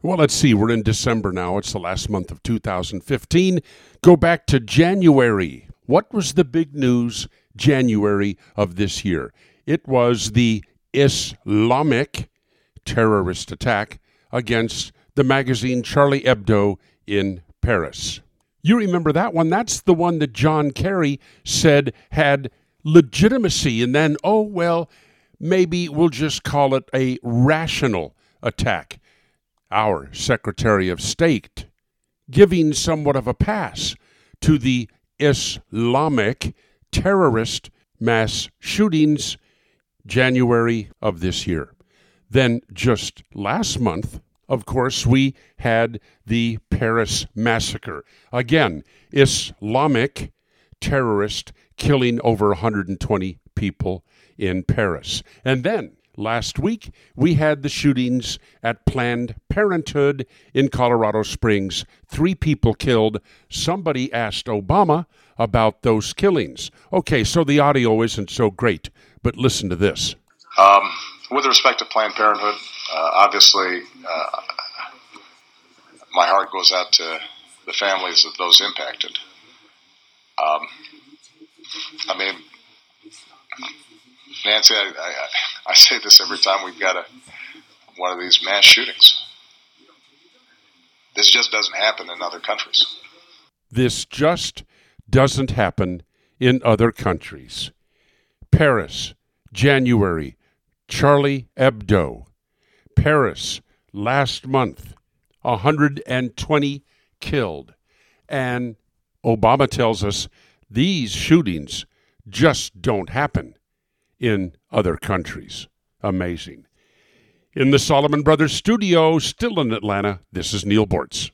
Well, let's see. We're in December now. It's the last month of 2015. Go back to January. What was the big news January of this year? It was the Islamic terrorist attack against the magazine Charlie Hebdo in Paris. You remember that one? That's the one that John Kerry said had legitimacy, and then, oh, well, maybe we'll just call it a rational attack our Secretary of State, giving somewhat of a pass to the Islamic terrorist mass shootings January of this year. Then, just last month, of course, we had the Paris massacre. Again, Islamic terrorist killing over 120 people in Paris. And then Last week, we had the shootings at Planned Parenthood in Colorado Springs. Three people killed. Somebody asked Obama about those killings. Okay, so the audio isn't so great, but listen to this. Um, with respect to Planned Parenthood, uh, obviously, uh, my heart goes out to the families of those impacted. Um, I mean, Nancy, I, I, I say this every time we've got a one of these mass shootings. This just doesn't happen in other countries. This just doesn't happen in other countries. Paris, January, Charlie Hebdo. Paris, last month, 120 killed. And Obama tells us these shootings just don't happen in other countries. Amazing. In the Solomon Brothers studio, still in Atlanta, this is Neal Boortz.